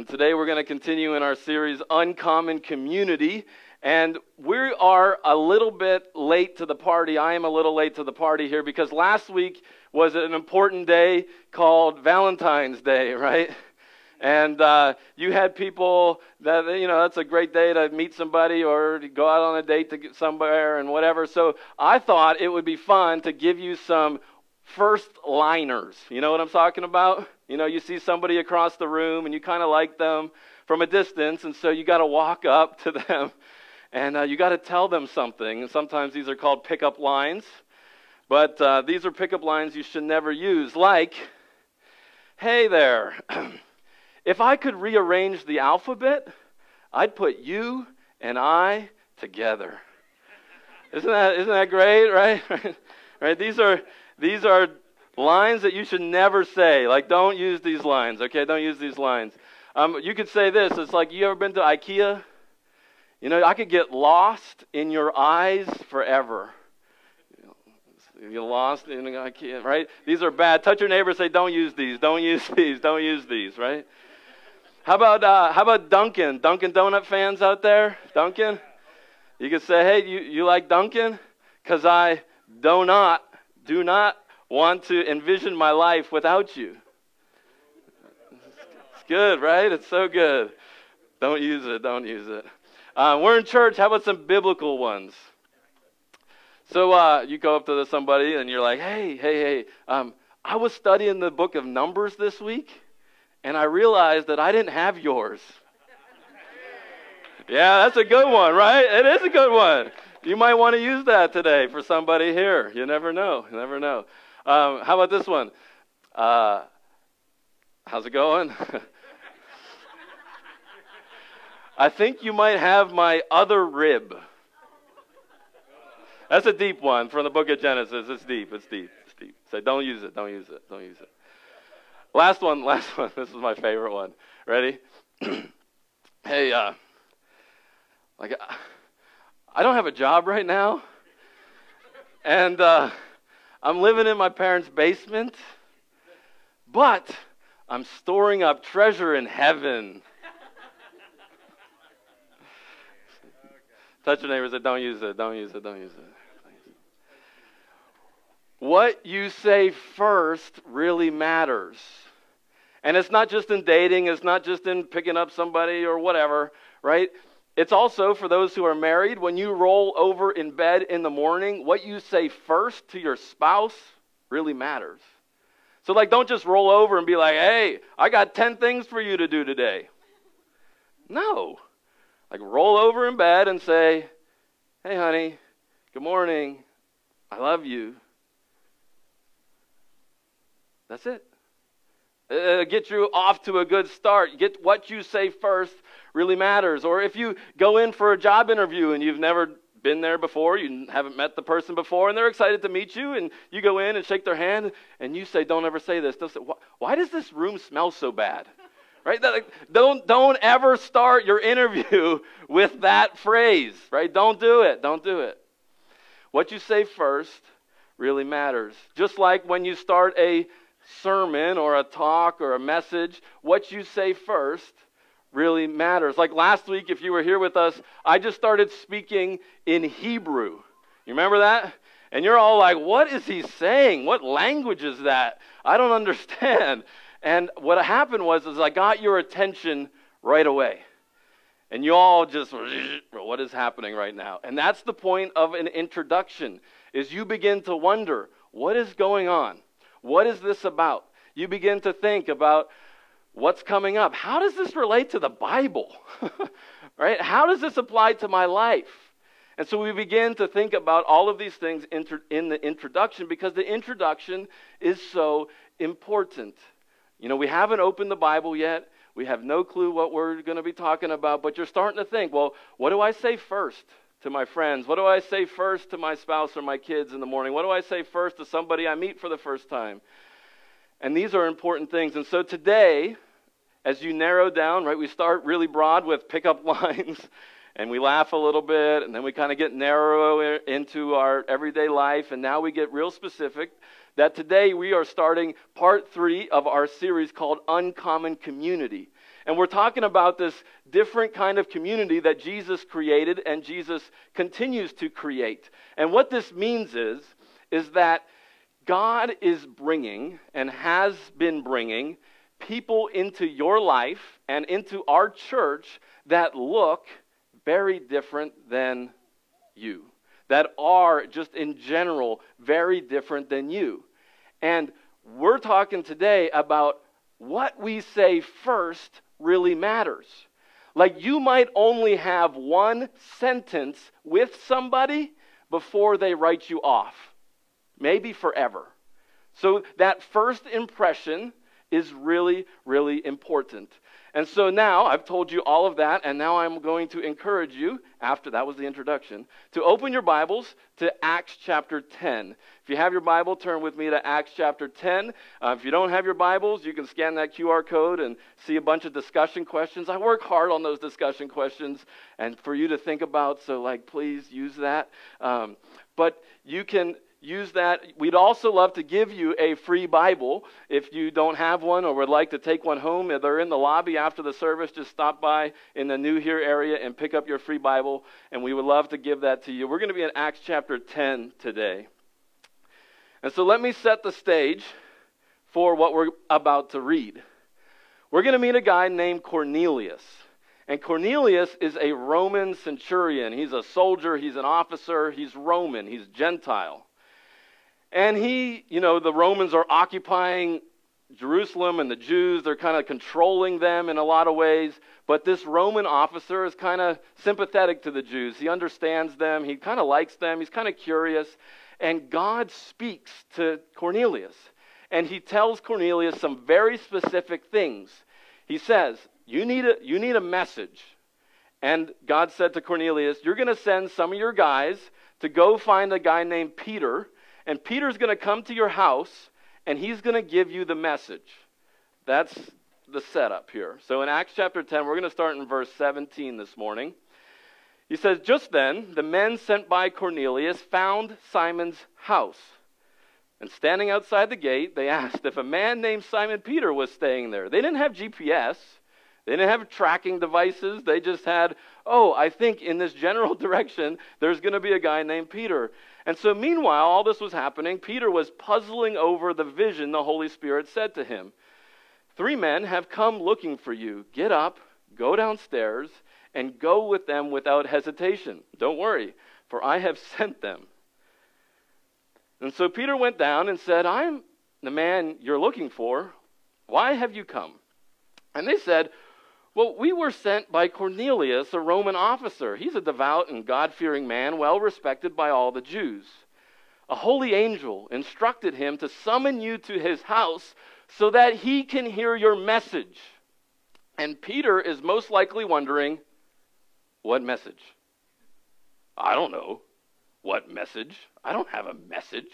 And today we're going to continue in our series, Uncommon Community. And we are a little bit late to the party. I am a little late to the party here because last week was an important day called Valentine's Day, right? And uh, you had people that, you know, that's a great day to meet somebody or to go out on a date to get somewhere and whatever. So I thought it would be fun to give you some first liners. You know what I'm talking about? You know, you see somebody across the room and you kind of like them from a distance, and so you got to walk up to them and uh, you got to tell them something. And sometimes these are called pickup lines, but uh, these are pickup lines you should never use, like, hey there, if I could rearrange the alphabet, I'd put you and I together. Isn't that, isn't that great, right? right? These are, these are lines that you should never say. Like, don't use these lines, okay? Don't use these lines. Um, you could say this. It's like, you ever been to IKEA? You know, I could get lost in your eyes forever. You're lost in IKEA, right? These are bad. Touch your neighbor say, don't use these, don't use these, don't use these, right? How about, uh, how about Dunkin'? Dunkin' Donut fans out there? Dunkin'? You could say, hey, you, you like Dunkin'? Because I do not do not want to envision my life without you. It's good, right? It's so good. Don't use it. Don't use it. Uh, we're in church. How about some biblical ones? So uh, you go up to somebody and you're like, hey, hey, hey, um, I was studying the book of Numbers this week, and I realized that I didn't have yours. Yeah, that's a good one, right? It is a good one. You might want to use that today for somebody here. You never know. You never know. Um, how about this one? Uh, how's it going? I think you might have my other rib. That's a deep one from the book of Genesis. It's deep. It's deep. It's deep. Say, don't use it. Don't use it. Don't use it. Last one. Last one. This is my favorite one. Ready? hey, uh, like. I don't have a job right now. And uh, I'm living in my parents' basement. But I'm storing up treasure in heaven. Touch your neighbor and say, Don't use it, don't use it, don't use it. What you say first really matters. And it's not just in dating, it's not just in picking up somebody or whatever, right? It's also for those who are married, when you roll over in bed in the morning, what you say first to your spouse really matters. So, like, don't just roll over and be like, hey, I got 10 things for you to do today. No. Like, roll over in bed and say, hey, honey, good morning. I love you. That's it. Uh, get you off to a good start. Get what you say first really matters. Or if you go in for a job interview and you've never been there before, you haven't met the person before, and they're excited to meet you, and you go in and shake their hand, and you say, "Don't ever say this." They'll say, "Why does this room smell so bad?" Right? Don't don't ever start your interview with that phrase. Right? Don't do it. Don't do it. What you say first really matters. Just like when you start a sermon or a talk or a message, what you say first really matters. Like last week, if you were here with us, I just started speaking in Hebrew. You remember that? And you're all like, what is he saying? What language is that? I don't understand. And what happened was is I got your attention right away. And you all just what is happening right now? And that's the point of an introduction is you begin to wonder, what is going on? What is this about? You begin to think about what's coming up. How does this relate to the Bible? right? How does this apply to my life? And so we begin to think about all of these things in the introduction because the introduction is so important. You know, we haven't opened the Bible yet. We have no clue what we're going to be talking about, but you're starting to think, well, what do I say first to my friends? What do I say first to my spouse or my kids in the morning? What do I say first to somebody I meet for the first time? And these are important things. And so today, as you narrow down, right, we start really broad with pickup lines and we laugh a little bit and then we kind of get narrow into our everyday life and now we get real specific. that today we are starting part three of our series called Uncommon Community. And we're talking about this different kind of community that Jesus created and Jesus continues to create. And what this means is, is that God is bringing and has been bringing people into your life and into our church that look very different than you, that are just in general very different than you. And we're talking today about what we say first really matters. Like you might only have one sentence with somebody before they write you off, maybe forever. So that first impression is really, really important. And so now I've told you all of that, and now I'm going to encourage you, after that was the introduction, to open your Bibles to Acts chapter 10. If you have your Bible, turn with me to Acts chapter 10. Uh, if you don't have your Bibles, you can scan that QR code and see a bunch of discussion questions. I work hard on those discussion questions and for you to think about, so like please use that. Um, but you can use that. We'd also love to give you a free Bible if you don't have one or would like to take one home. They're in the lobby after the service. Just stop by in the New Here area and pick up your free Bible, and we would love to give that to you. We're going to be in Acts chapter 10 today. And so let me set the stage for what we're about to read. We're going to meet a guy named Cornelius. And Cornelius is a Roman centurion. He's a soldier, he's an officer, he's Roman, he's Gentile. And he, you know, the Romans are occupying Jerusalem and the Jews, they're kind of controlling them in a lot of ways. But this Roman officer is kind of sympathetic to the Jews. He understands them, he kind of likes them, he's kind of curious. And God speaks to Cornelius. And he tells Cornelius some very specific things. He says, You need a, you need a message. And God said to Cornelius, You're going to send some of your guys to go find a guy named Peter and Peter's going to come to your house and he's going to give you the message. That's the setup here. So in Acts chapter 10, we're going to start in verse 17 this morning. He says, Just then, the men sent by Cornelius found Simon's house. And standing outside the gate, they asked if a man named Simon Peter was staying there. They didn't have GPS, they didn't have tracking devices. They just had, oh, I think in this general direction, there's going to be a guy named Peter. And so, meanwhile, all this was happening. Peter was puzzling over the vision the Holy Spirit said to him Three men have come looking for you. Get up, go downstairs, and go with them without hesitation. Don't worry, for I have sent them. And so Peter went down and said, I'm the man you're looking for. Why have you come? And they said, well, we were sent by Cornelius, a Roman officer. He's a devout and God fearing man, well respected by all the Jews. A holy angel instructed him to summon you to his house so that he can hear your message. And Peter is most likely wondering, What message? I don't know. What message? I don't have a message.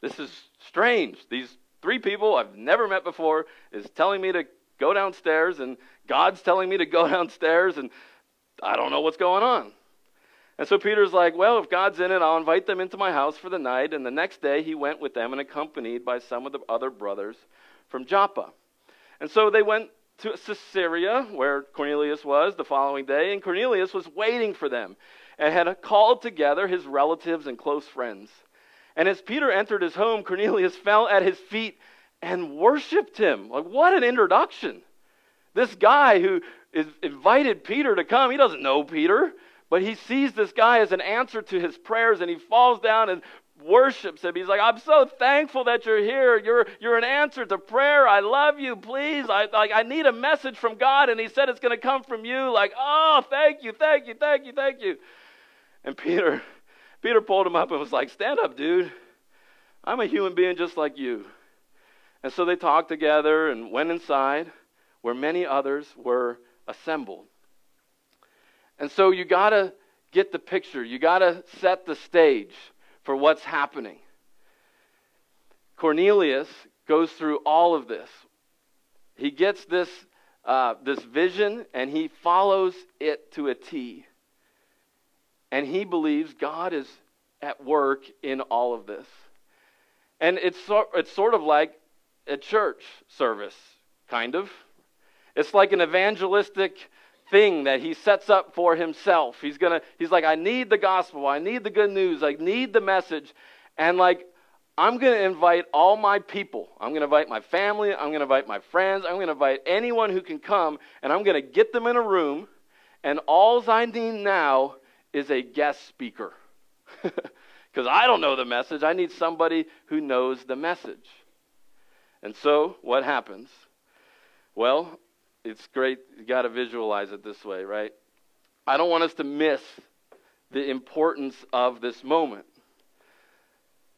This is strange. These three people I've never met before is telling me to go downstairs, and God's telling me to go downstairs, and I don't know what's going on. And so Peter's like, Well, if God's in it, I'll invite them into my house for the night. And the next day he went with them and accompanied by some of the other brothers from Joppa. And so they went to Caesarea, where Cornelius was, the following day, and Cornelius was waiting for them and had called together his relatives and close friends. And as Peter entered his home, Cornelius fell at his feet and worshiped him. Like, what an introduction. This guy who is invited Peter to come, he doesn't know Peter, but he sees this guy as an answer to his prayers and he falls down and worships him. He's like, I'm so thankful that you're here. You're, you're an answer to prayer. I love you. Please, I, like, I need a message from God. And he said it's going to come from you. Like, oh, thank you, thank you, thank you, thank you. And Peter, Peter pulled him up and was like, stand up, dude. I'm a human being just like you. And so they talked together and went inside where many others were assembled. And so you got to get the picture, you got to set the stage for what's happening. Cornelius goes through all of this. He gets this, uh, this vision and he follows it to a T. And he believes God is at work in all of this. And it's, so, it's sort of like a church service, kind of. It's like an evangelistic thing that he sets up for himself. He's gonna he's like, I need the gospel, I need the good news, I need the message. And like I'm going to invite all my people. I'm going to invite my family. I'm going to invite my friends. I'm going to invite anyone who can come, and I'm going to get them in a room. And all I need now is a guest speaker. Because I don't know the message. I need somebody who knows the message. And so, what happens? Well, it's great. You got to visualize it this way, right? I don't want us to miss the importance of this moment.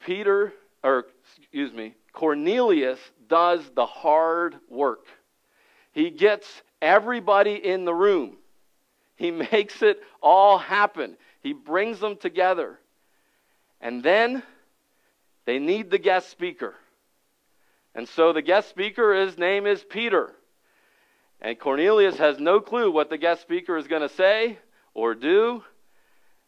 Peter, or excuse me, Cornelius does the hard work. He gets everybody in the room. He makes it all happen. He brings them together. And then they need the guest speaker. And so the guest speaker, his name is Peter. And Cornelius has no clue what the guest speaker is going to say or do.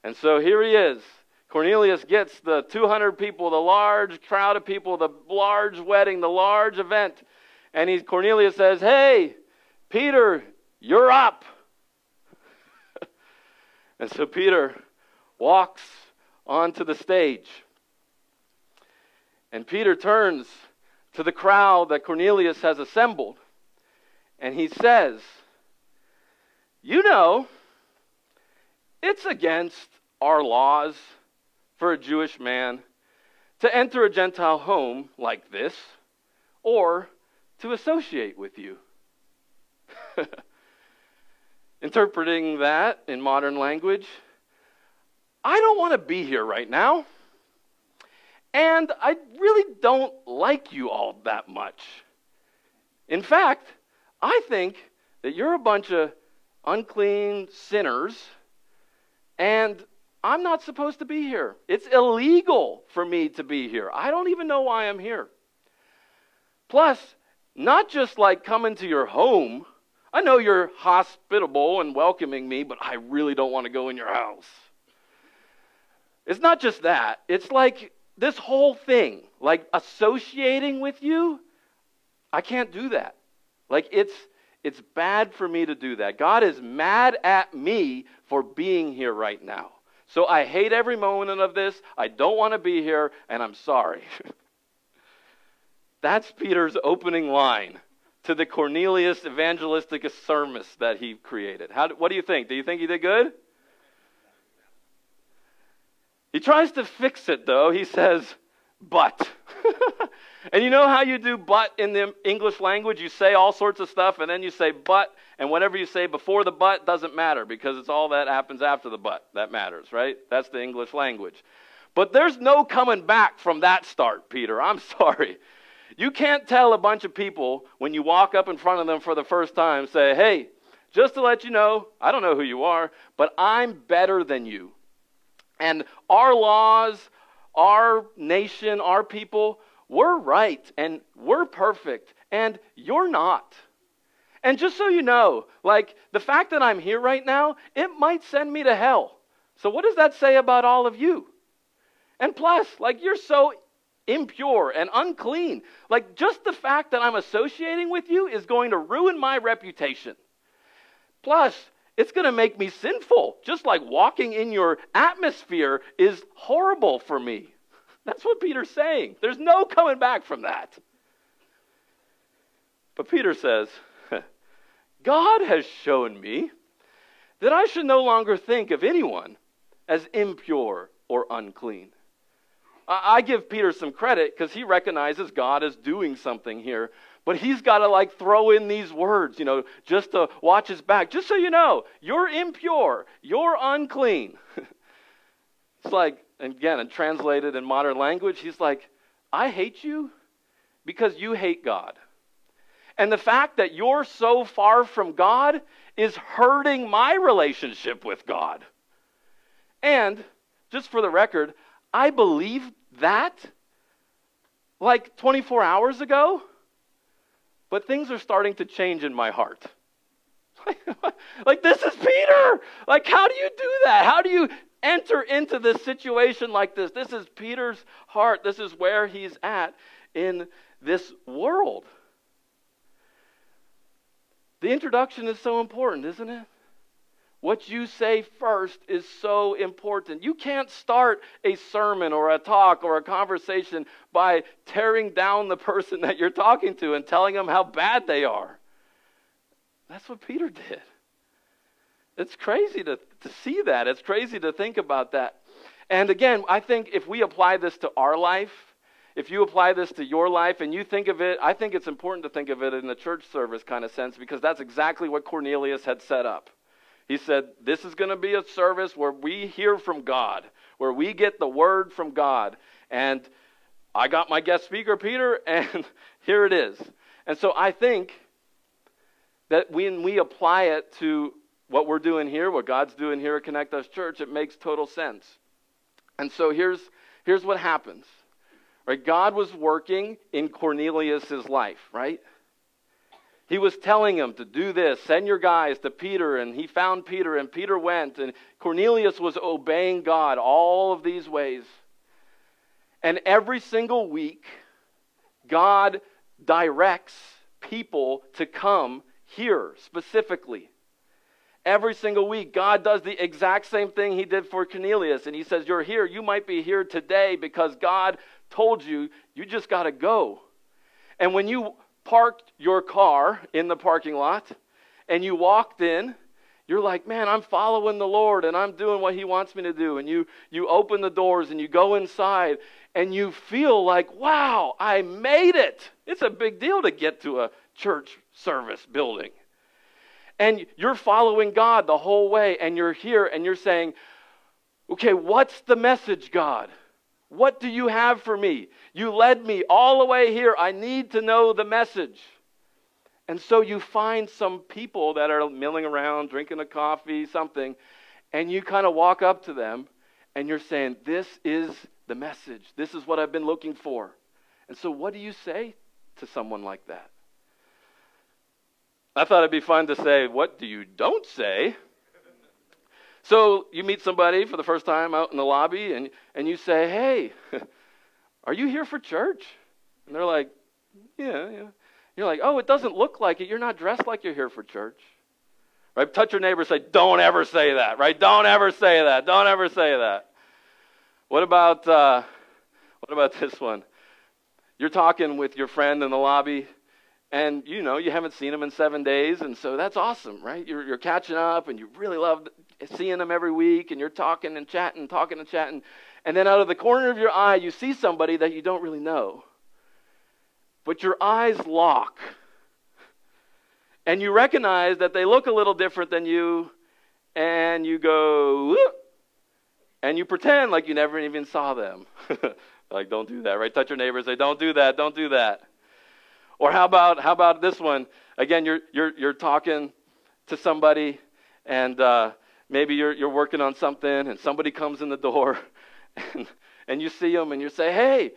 And so here he is. Cornelius gets the 200 people, the large crowd of people, the large wedding, the large event. And he, Cornelius says, Hey, Peter, you're up. and so Peter walks onto the stage. And Peter turns to the crowd that Cornelius has assembled. And he says, You know, it's against our laws for a Jewish man to enter a Gentile home like this or to associate with you. Interpreting that in modern language, I don't want to be here right now. And I really don't like you all that much. In fact, I think that you're a bunch of unclean sinners, and I'm not supposed to be here. It's illegal for me to be here. I don't even know why I'm here. Plus, not just like coming to your home. I know you're hospitable and welcoming me, but I really don't want to go in your house. It's not just that, it's like this whole thing, like associating with you. I can't do that. Like it's it's bad for me to do that. God is mad at me for being here right now. So I hate every moment of this. I don't want to be here, and I'm sorry. That's Peter's opening line to the Cornelius evangelistic sermon that he created. How, what do you think? Do you think he did good? He tries to fix it, though. He says, but. and you know how you do but in the English language? You say all sorts of stuff, and then you say but, and whatever you say before the but doesn't matter because it's all that happens after the but that matters, right? That's the English language. But there's no coming back from that start, Peter. I'm sorry. You can't tell a bunch of people when you walk up in front of them for the first time, say, hey, just to let you know, I don't know who you are, but I'm better than you. And our laws, our nation, our people, we're right and we're perfect, and you're not. And just so you know, like the fact that I'm here right now, it might send me to hell. So, what does that say about all of you? And plus, like, you're so impure and unclean. Like, just the fact that I'm associating with you is going to ruin my reputation. Plus, it's going to make me sinful. Just like walking in your atmosphere is horrible for me. That's what Peter's saying. There's no coming back from that. But Peter says, God has shown me that I should no longer think of anyone as impure or unclean. I give Peter some credit because he recognizes God is doing something here but he's got to like throw in these words, you know, just to watch his back. Just so you know, you're impure, you're unclean. it's like, again, and translated in modern language, he's like, I hate you because you hate God. And the fact that you're so far from God is hurting my relationship with God. And just for the record, I believed that like 24 hours ago. But things are starting to change in my heart. like, this is Peter. Like, how do you do that? How do you enter into this situation like this. This is Peter's heart. This is where he's at in this world. The introduction is so important, isn't it? What you say first is so important. You can't start a sermon or a talk or a conversation by tearing down the person that you're talking to and telling them how bad they are. That's what Peter did. It's crazy to, to see that. It's crazy to think about that. And again, I think if we apply this to our life, if you apply this to your life and you think of it, I think it's important to think of it in the church service kind of sense because that's exactly what Cornelius had set up. He said, This is going to be a service where we hear from God, where we get the word from God. And I got my guest speaker, Peter, and here it is. And so I think that when we apply it to what we're doing here, what God's doing here at Connect Us Church, it makes total sense. And so here's, here's what happens. Right? God was working in Cornelius's life, right? He was telling him to do this, send your guys to Peter, and he found Peter, and Peter went, and Cornelius was obeying God all of these ways. And every single week, God directs people to come here specifically. Every single week, God does the exact same thing He did for Cornelius. And He says, You're here. You might be here today because God told you, you just got to go. And when you parked your car in the parking lot and you walked in, you're like, man, I'm following the Lord and I'm doing what He wants me to do. And you, you open the doors and you go inside and you feel like, wow, I made it. It's a big deal to get to a church service building. And you're following God the whole way and you're here and you're saying, okay, what's the message, God? What do you have for me? You led me all the way here. I need to know the message. And so you find some people that are milling around, drinking a coffee, something, and you kind of walk up to them and you're saying, This is the message. This is what I've been looking for. And so, what do you say to someone like that? I thought it'd be fun to say, What do you don't say? So you meet somebody for the first time out in the lobby and, and you say, Hey, are you here for church? And they're like, Yeah, yeah. You're like, Oh, it doesn't look like it. You're not dressed like you're here for church. Right? Touch your neighbor say, Don't ever say that, right? Don't ever say that. Don't ever say that. What about uh, what about this one? You're talking with your friend in the lobby and you know you haven't seen him in seven days and so that's awesome right you're, you're catching up and you really love seeing them every week and you're talking and chatting talking and chatting. And then out of the corner of your eye you see somebody that you don't really know. But your eyes lock. And you recognize that they look a little different than you and you go Whoop! and you pretend like you never even saw them. Like don't do that right? Touch your neighbor and say don't do that don't do that. Or how about how about this one? Again, you're you're you're talking to somebody, and uh, maybe you're you're working on something, and somebody comes in the door, and and you see them, and you say, "Hey,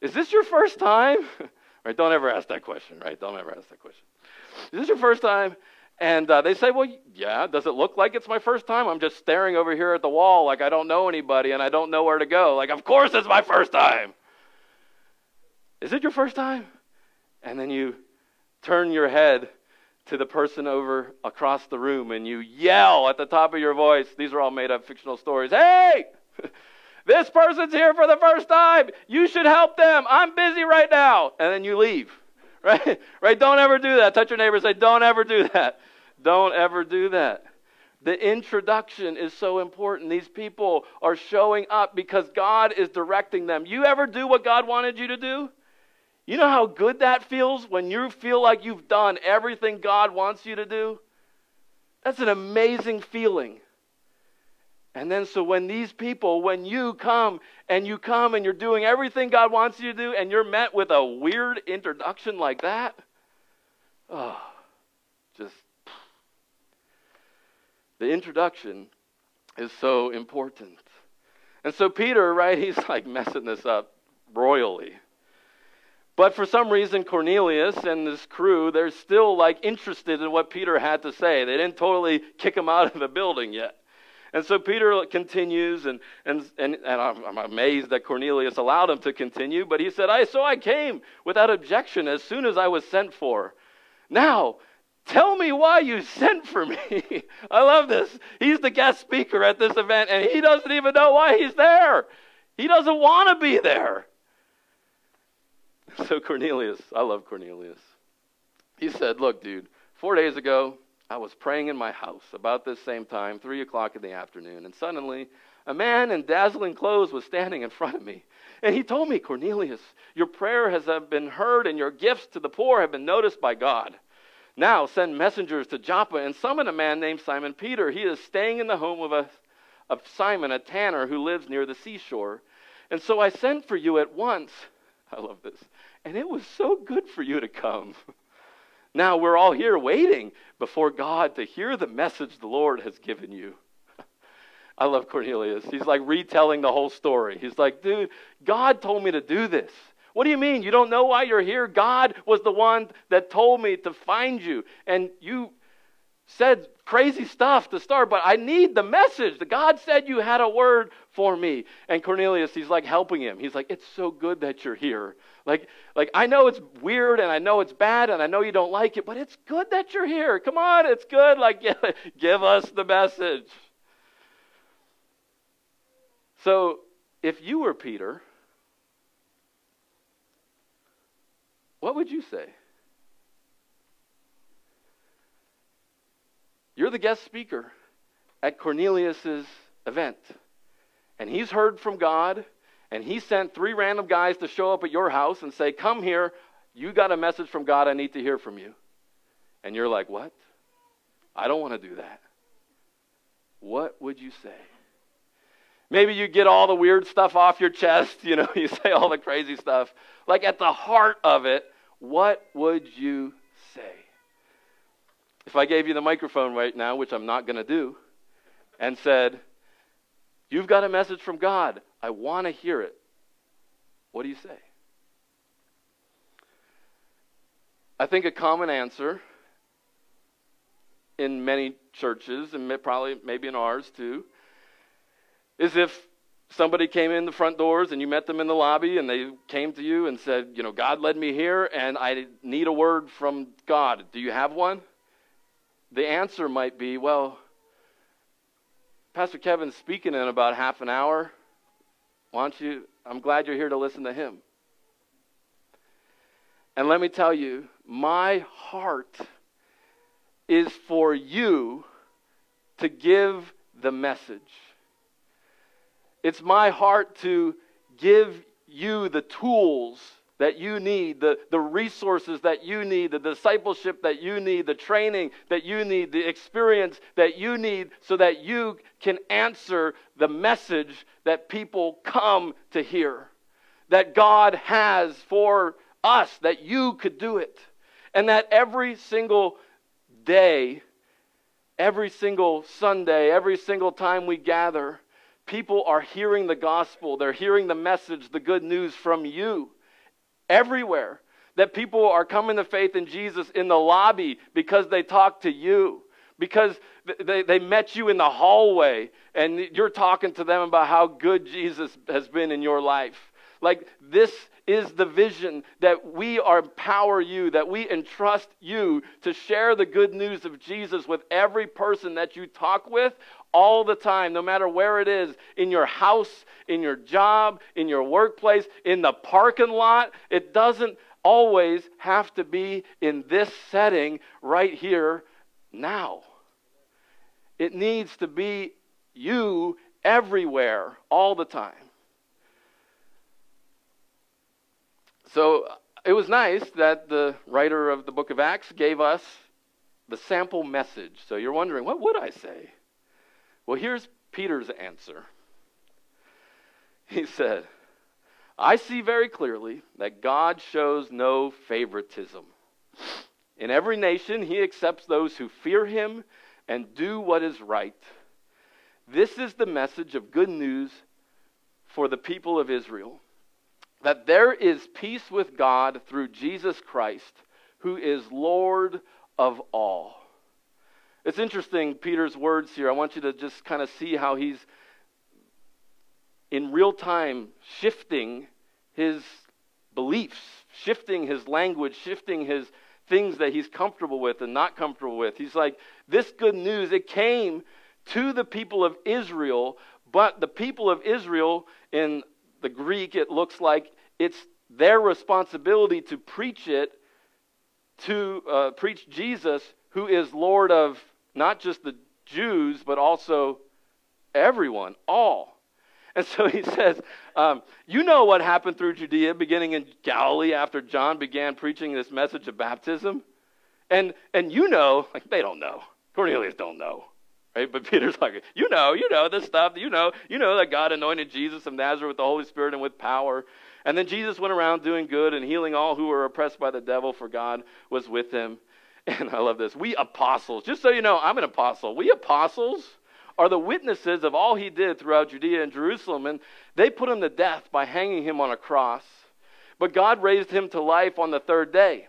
is this your first time?" right? Don't ever ask that question. Right? Don't ever ask that question. Is this your first time? And uh, they say, Well, yeah, does it look like it's my first time? I'm just staring over here at the wall like I don't know anybody and I don't know where to go. Like, of course it's my first time. Is it your first time? and then you turn your head to the person over across the room and you yell at the top of your voice. These are all made up fictional stories. Hey! This person's here for the first time. You should help them. I'm busy right now. And then you leave. Right? Right? Don't ever do that. Touch your neighbor say, Don't ever do that. Don't ever do that. The introduction is so important. These people are showing up because God is directing them. You ever do what God wanted you to do? You know how good that feels when you feel like you've done everything God wants you to do? That's an amazing feeling. And then, so when these people, when you come and you come and you're doing everything God wants you to do, and you're met with a weird introduction like that, oh, just the introduction is so important. And so, Peter, right, he's like messing this up royally. But for some reason, Cornelius and this crew, they're still like interested in what Peter had to say. They didn't totally kick him out of the building yet. And so Peter continues, and, and, and, and I'm, I'm amazed that Cornelius allowed him to continue, but he said, I, So I came without objection as soon as I was sent for. Now, Tell me why you sent for me. I love this. He's the guest speaker at this event, and he doesn't even know why he's there. He doesn't want to be there. So, Cornelius, I love Cornelius. He said, Look, dude, four days ago, I was praying in my house about this same time, 3 o'clock in the afternoon, and suddenly a man in dazzling clothes was standing in front of me. And he told me, Cornelius, your prayer has uh, been heard, and your gifts to the poor have been noticed by God. Now send messengers to Joppa and summon a man named Simon Peter. He is staying in the home of, a, of Simon, a tanner who lives near the seashore. And so I sent for you at once. I love this. And it was so good for you to come. Now we're all here waiting before God to hear the message the Lord has given you. I love Cornelius. He's like retelling the whole story. He's like, dude, God told me to do this. What do you mean? You don't know why you're here? God was the one that told me to find you. And you said crazy stuff to start, but I need the message. God said you had a word for me. And Cornelius, he's like helping him. He's like, It's so good that you're here. Like, like I know it's weird and I know it's bad and I know you don't like it, but it's good that you're here. Come on, it's good. Like, give us the message. So, if you were Peter, what would you say? You're the guest speaker at Cornelius's event. And he's heard from God, and he sent three random guys to show up at your house and say, Come here, you got a message from God, I need to hear from you. And you're like, What? I don't want to do that. What would you say? Maybe you get all the weird stuff off your chest, you know, you say all the crazy stuff. Like at the heart of it, what would you? If I gave you the microphone right now, which I'm not going to do, and said, You've got a message from God. I want to hear it. What do you say? I think a common answer in many churches, and probably maybe in ours too, is if somebody came in the front doors and you met them in the lobby and they came to you and said, You know, God led me here and I need a word from God. Do you have one? The answer might be, Well, Pastor Kevin's speaking in about half an hour. Why don't you? I'm glad you're here to listen to him. And let me tell you, my heart is for you to give the message. It's my heart to give you the tools that you need, the, the resources that you need, the discipleship that you need, the training that you need, the experience that you need, so that you can answer the message that people come to hear. That God has for us, that you could do it. And that every single day, every single Sunday, every single time we gather, people are hearing the gospel, they're hearing the message, the good news from you everywhere. That people are coming to faith in Jesus in the lobby because they talked to you, because they, they met you in the hallway and you're talking to them about how good Jesus has been in your life. Like, this is the vision that we empower you, that we entrust you to share the good news of Jesus with every person that you talk with all the time, no matter where it is in your house, in your job, in your workplace, in the parking lot. It doesn't always have to be in this setting right here now. It needs to be you everywhere, all the time. So uh, it was nice that the writer of the book of Acts gave us the sample message. So you're wondering, what would I say? Well, here's Peter's answer. He said, I see very clearly that God shows no favoritism. In every nation, he accepts those who fear him and do what is right. This is the message of good news for the people of Israel that there is peace with God through Jesus Christ, who is Lord of all. It's interesting, Peter's words here. I want you to just kind of see how he's in real time shifting his beliefs, shifting his language, shifting his things that he's comfortable with and not comfortable with. He's like, this good news, it came to the people of Israel, but the people of Israel, in the Greek, it looks like it's their responsibility to preach it, to uh, preach Jesus, who is Lord of not just the Jews, but also everyone, all. And so he says, um, You know what happened through Judea, beginning in Galilee after John began preaching this message of baptism. And, and you know, like they don't know. Cornelius don't know. Right? But Peter's like, you know, you know this stuff. You know, you know that God anointed Jesus of Nazareth with the Holy Spirit and with power. And then Jesus went around doing good and healing all who were oppressed by the devil, for God was with him. And I love this. We apostles, just so you know, I'm an apostle. We apostles are the witnesses of all he did throughout Judea and Jerusalem. And they put him to death by hanging him on a cross. But God raised him to life on the third day.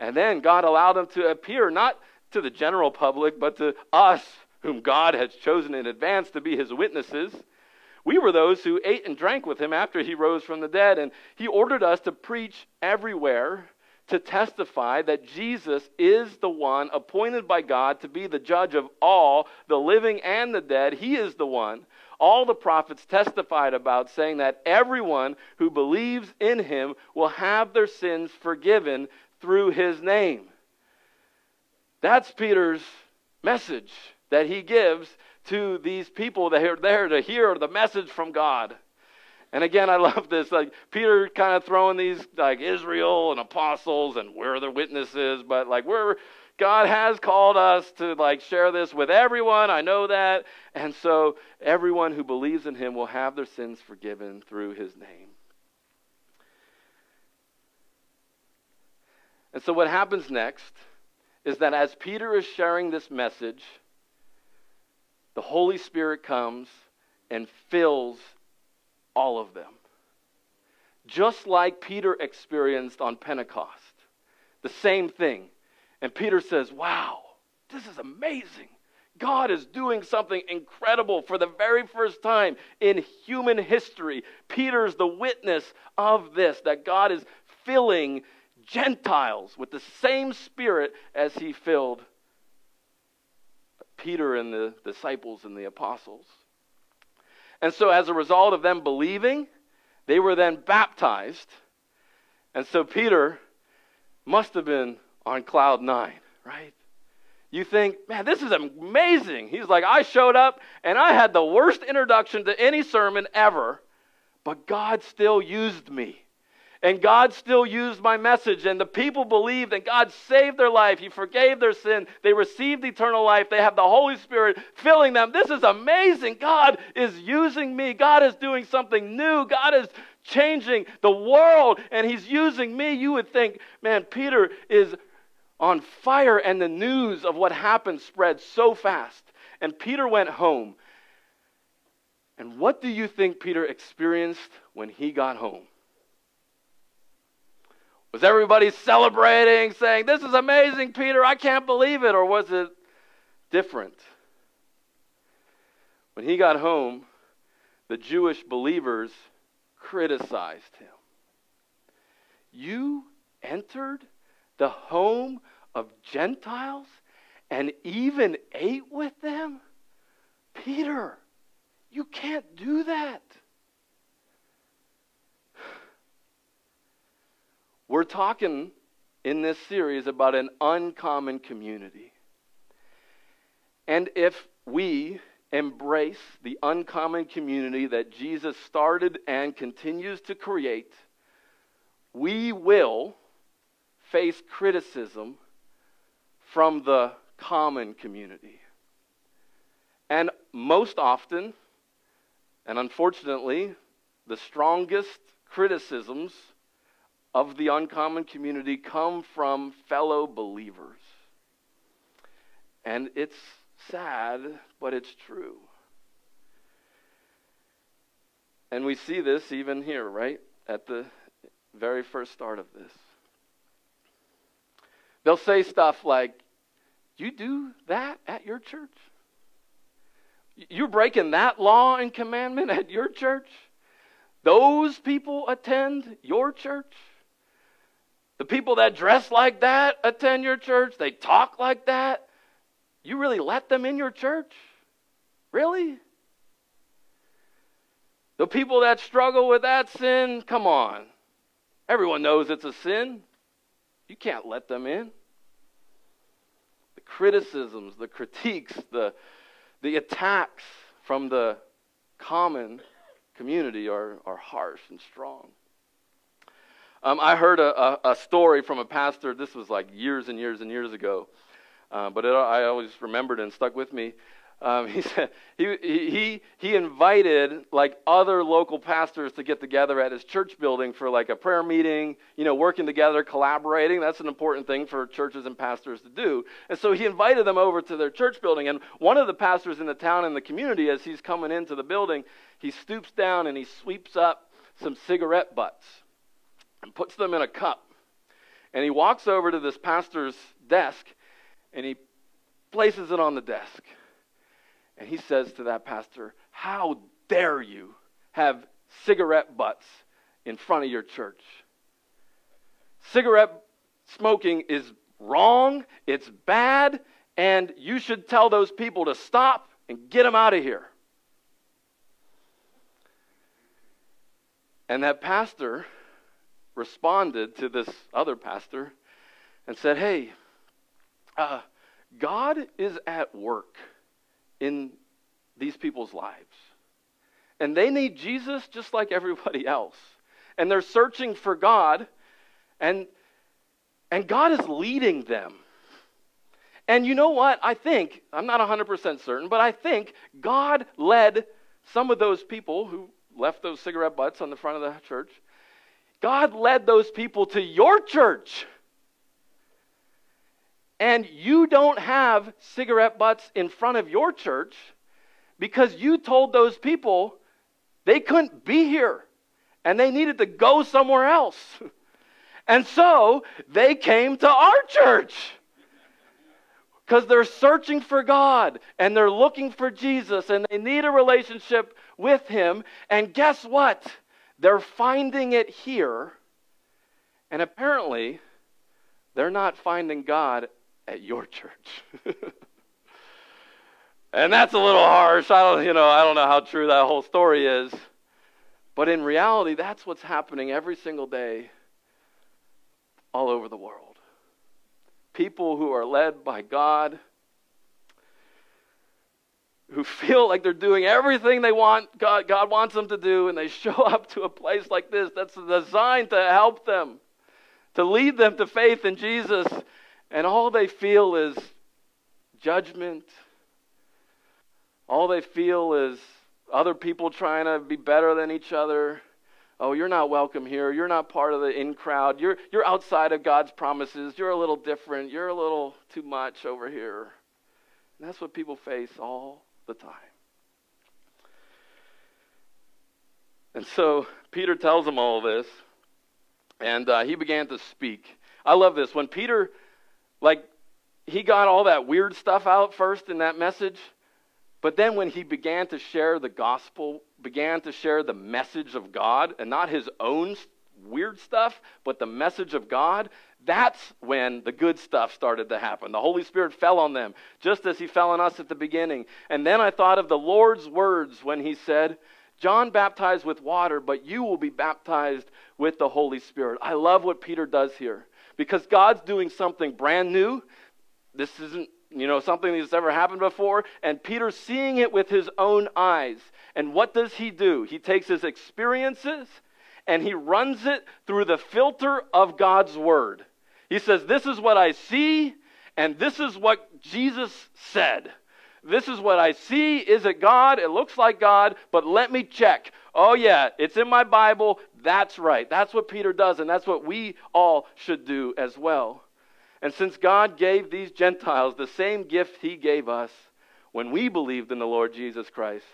And then God allowed him to appear not to the general public, but to us, whom God has chosen in advance to be his witnesses. We were those who ate and drank with him after he rose from the dead. And he ordered us to preach everywhere to testify that Jesus is the one appointed by God to be the judge of all, the living and the dead. He is the one. All the prophets testified about, saying that everyone who believes in him will have their sins forgiven through his name. That's Peter's message that he gives to these people that are there to hear the message from God. And again, I love this. Like Peter kind of throwing these like Israel and apostles and where are the witnesses, but like we're God has called us to like share this with everyone. I know that. And so everyone who believes in him will have their sins forgiven through his name. And so what happens next is that as Peter is sharing this message, the Holy Spirit comes and fills all of them. Just like Peter experienced on Pentecost. The same thing. And Peter says, Wow, this is amazing. God is doing something incredible for the very first time in human history. Peter's the witness of this, that God is filling Gentiles with the same spirit as he filled Peter and the disciples and the apostles. And so, as a result of them believing, they were then baptized. And so, Peter must have been on cloud nine, right? You think, man, this is amazing. He's like, I showed up and I had the worst introduction to any sermon ever, but God still used me. And God still used my message, and the people believed, and God saved their life. He forgave their sin. They received eternal life. They have the Holy Spirit filling them. This is amazing. God is using me. God is doing something new. God is changing the world, and He's using me. You would think, man, Peter is on fire, and the news of what happened spread so fast. And Peter went home. And what do you think Peter experienced when he got home? Was everybody celebrating, saying, This is amazing, Peter, I can't believe it? Or was it different? When he got home, the Jewish believers criticized him. You entered the home of Gentiles and even ate with them? Peter, you can't do that. We're talking in this series about an uncommon community. And if we embrace the uncommon community that Jesus started and continues to create, we will face criticism from the common community. And most often, and unfortunately, the strongest criticisms of the uncommon community come from fellow believers. And it's sad, but it's true. And we see this even here, right? At the very first start of this. They'll say stuff like, You do that at your church? You're breaking that law and commandment at your church? Those people attend your church? The people that dress like that attend your church? They talk like that? You really let them in your church? Really? The people that struggle with that sin, come on. Everyone knows it's a sin. You can't let them in. The criticisms, the critiques, the, the attacks from the common community are, are harsh and strong. Um, I heard a, a, a, story from a pastor, this was like years and years and years ago, uh, but it, I always remembered and stuck with me. Um, he said he, he, he invited like other local pastors to get together at his church building for like a prayer meeting, you know, working together, collaborating. That's an important thing for churches and pastors to do. And so he invited them over to their church building. And one of the pastors in the town in the community, as he's coming into the building, he stoops down and he sweeps up some cigarette butts and puts them in a cup. And he walks over to this pastor's desk and he places it on the desk. And he says to that pastor, How dare you have cigarette butts in front of your church? Cigarette smoking is wrong, it's bad, and you should tell those people to stop and get them out of here. And that pastor responded to this other pastor and said, Hey, uh, God is at work in these people's lives. And they need Jesus just like everybody else. And they're searching for God, and, and God is leading them. And you know what? I think, I'm not 100% certain, but I think God led some of those people who left those cigarette butts on the front of the church. God led those people to your church. And you don't have cigarette butts in front of your church because you told those people they couldn't be here and they needed to go somewhere else. And so they came to our church because they're searching for God and they're looking for Jesus and they need a relationship with Him. And guess what? They're finding it here. And apparently, they're not finding God at your church. and that's a little harsh. I don't, you know, I don't know how true that whole story is. But in reality, that's what's happening every single day all over the world. People who are led by God, who feel like they're doing everything they want, God, God wants them to do, and they show up to a place like this that's designed to help them, to lead them to faith in Jesus and all they feel is judgment. All they feel is other people trying to be better than each other. Oh, you're not welcome here. You're not part of the in crowd. You're, you're outside of God's promises. You're a little different. You're a little too much over here. And that's what people face all the time. And so Peter tells them all this, and uh, he began to speak. I love this. When Peter like, he got all that weird stuff out first in that message. But then when he began to share the gospel, began to share the message of God, and not his own weird stuff, but the message of God, that's when the good stuff started to happen. The Holy Spirit fell on them, just as he fell on us at the beginning. And then I thought of the Lord's words when he said, John baptized with water, but you will be baptized with the Holy Spirit. I love what Peter does here because God's doing something brand new. This isn't, you know, something that's ever happened before. And Peter's seeing it with his own eyes. And what does he do? He takes his experiences and he runs it through the filter of God's word. He says, This is what I see, and this is what Jesus said. This is what I see. Is it God? It looks like God, but let me check. Oh, yeah, it's in my Bible. That's right. That's what Peter does, and that's what we all should do as well. And since God gave these Gentiles the same gift he gave us when we believed in the Lord Jesus Christ,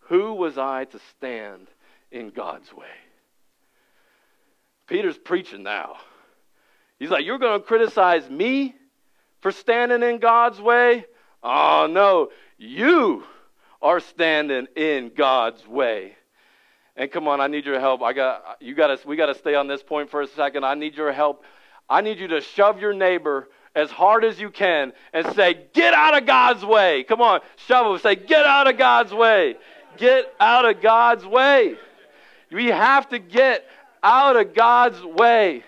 who was I to stand in God's way? Peter's preaching now. He's like, You're going to criticize me for standing in God's way? Oh, no. You are standing in God's way. And come on, I need your help. I got you got to we got to stay on this point for a second. I need your help. I need you to shove your neighbor as hard as you can and say, "Get out of God's way." Come on, shove him. Say, "Get out of God's way." Get out of God's way. We have to get out of God's way.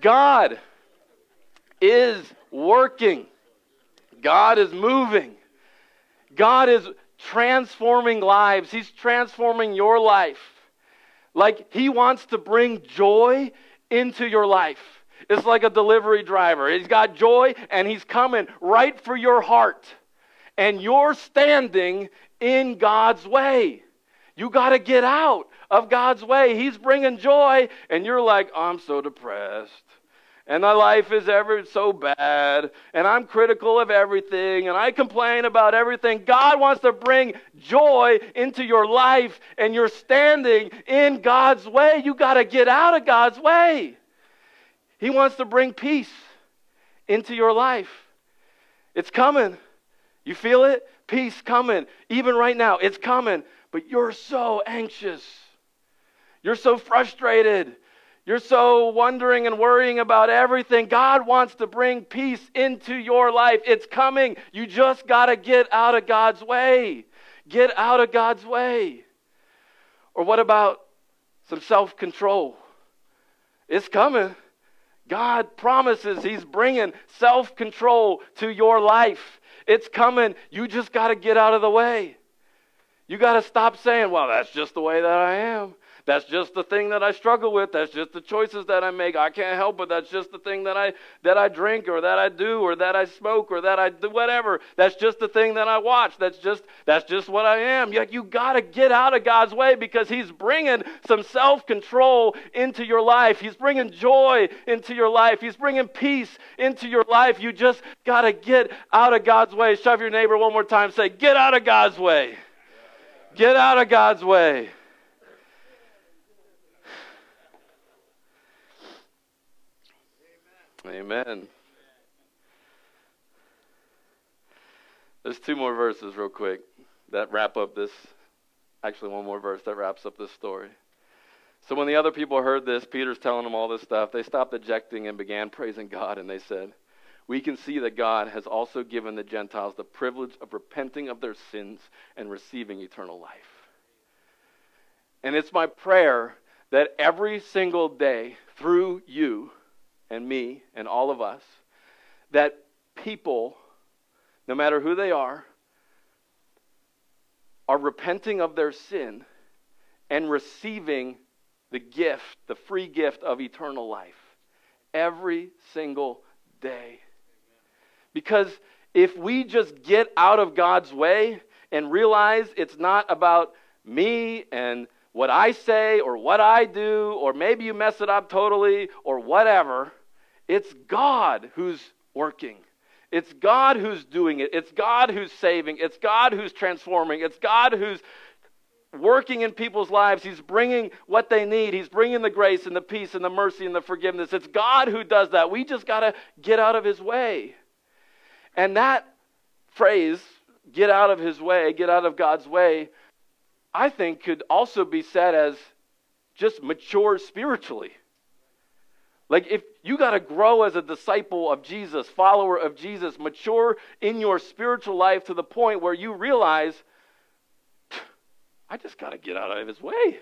God is working. God is moving. God is transforming lives. He's transforming your life. Like He wants to bring joy into your life. It's like a delivery driver. He's got joy and He's coming right for your heart. And you're standing in God's way. You got to get out of God's way. He's bringing joy, and you're like, oh, I'm so depressed and my life is ever so bad, and I'm critical of everything, and I complain about everything. God wants to bring joy into your life, and you're standing in God's way. You got to get out of God's way. He wants to bring peace into your life. It's coming. You feel it? Peace coming. Even right now, it's coming. But you're so anxious. You're so frustrated. You're so wondering and worrying about everything. God wants to bring peace into your life. It's coming. You just got to get out of God's way. Get out of God's way. Or what about some self control? It's coming. God promises He's bringing self control to your life. It's coming. You just got to get out of the way. You got to stop saying, well, that's just the way that I am. That's just the thing that I struggle with. That's just the choices that I make. I can't help it. That's just the thing that I that I drink or that I do or that I smoke or that I do whatever. That's just the thing that I watch. That's just that's just what I am. Yet you got to get out of God's way because he's bringing some self-control into your life. He's bringing joy into your life. He's bringing peace into your life. You just got to get out of God's way. Shove your neighbor one more time. Say, "Get out of God's way." Get out of God's way. Amen. There's two more verses, real quick, that wrap up this. Actually, one more verse that wraps up this story. So, when the other people heard this, Peter's telling them all this stuff, they stopped ejecting and began praising God, and they said, We can see that God has also given the Gentiles the privilege of repenting of their sins and receiving eternal life. And it's my prayer that every single day, through you, and me and all of us that people, no matter who they are, are repenting of their sin and receiving the gift, the free gift of eternal life every single day. Because if we just get out of God's way and realize it's not about me and what I say or what I do, or maybe you mess it up totally or whatever, it's God who's working. It's God who's doing it. It's God who's saving. It's God who's transforming. It's God who's working in people's lives. He's bringing what they need. He's bringing the grace and the peace and the mercy and the forgiveness. It's God who does that. We just got to get out of his way. And that phrase, get out of his way, get out of God's way, I think could also be said as just mature spiritually. Like, if you got to grow as a disciple of Jesus, follower of Jesus, mature in your spiritual life to the point where you realize, I just got to get out of his way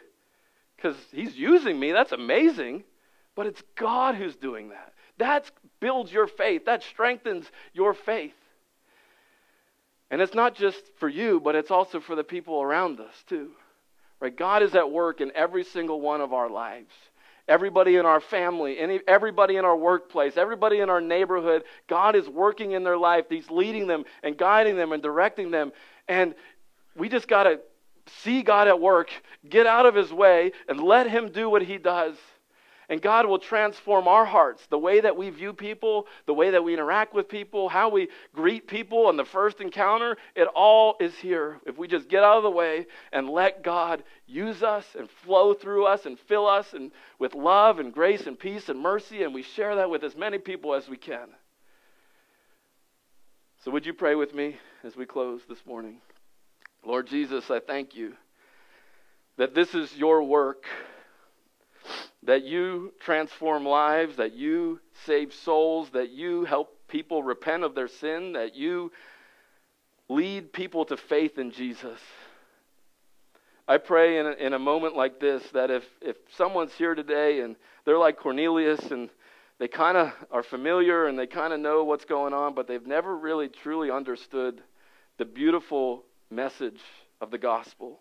because he's using me. That's amazing. But it's God who's doing that. That builds your faith, that strengthens your faith. And it's not just for you, but it's also for the people around us, too. Right? God is at work in every single one of our lives everybody in our family, any, everybody in our workplace, everybody in our neighborhood. God is working in their life. He's leading them and guiding them and directing them. And we just got to see God at work, get out of His way, and let Him do what He does. And God will transform our hearts, the way that we view people, the way that we interact with people, how we greet people on the first encounter. It all is here. If we just get out of the way and let God use us and flow through us and fill us and with love and grace and peace and mercy, and we share that with as many people as we can. So, would you pray with me as we close this morning? Lord Jesus, I thank you that this is your work, that you transform lives, that you save souls, that you help people repent of their sin, that you lead people to faith in Jesus. I pray in a, in a moment like this that if, if someone's here today and they're like Cornelius and they kind of are familiar and they kind of know what's going on, but they've never really truly understood the beautiful message of the gospel.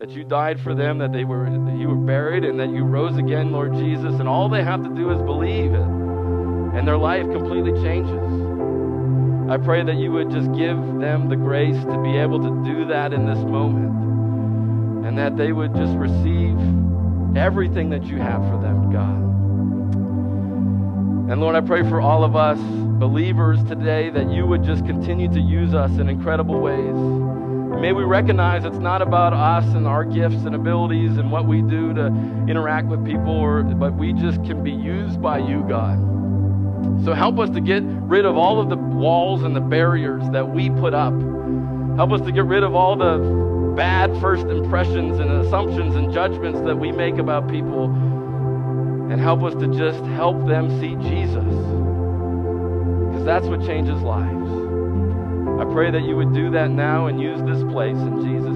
That you died for them, that they were that you were buried, and that you rose again, Lord Jesus, and all they have to do is believe it. And their life completely changes. I pray that you would just give them the grace to be able to do that in this moment. And that they would just receive everything that you have for them, God. And Lord, I pray for all of us believers today that you would just continue to use us in incredible ways. May we recognize it's not about us and our gifts and abilities and what we do to interact with people, or, but we just can be used by you, God. So help us to get rid of all of the walls and the barriers that we put up. Help us to get rid of all the bad first impressions and assumptions and judgments that we make about people. And help us to just help them see Jesus. Because that's what changes lives. I pray that you would do that now and use this place in Jesus'.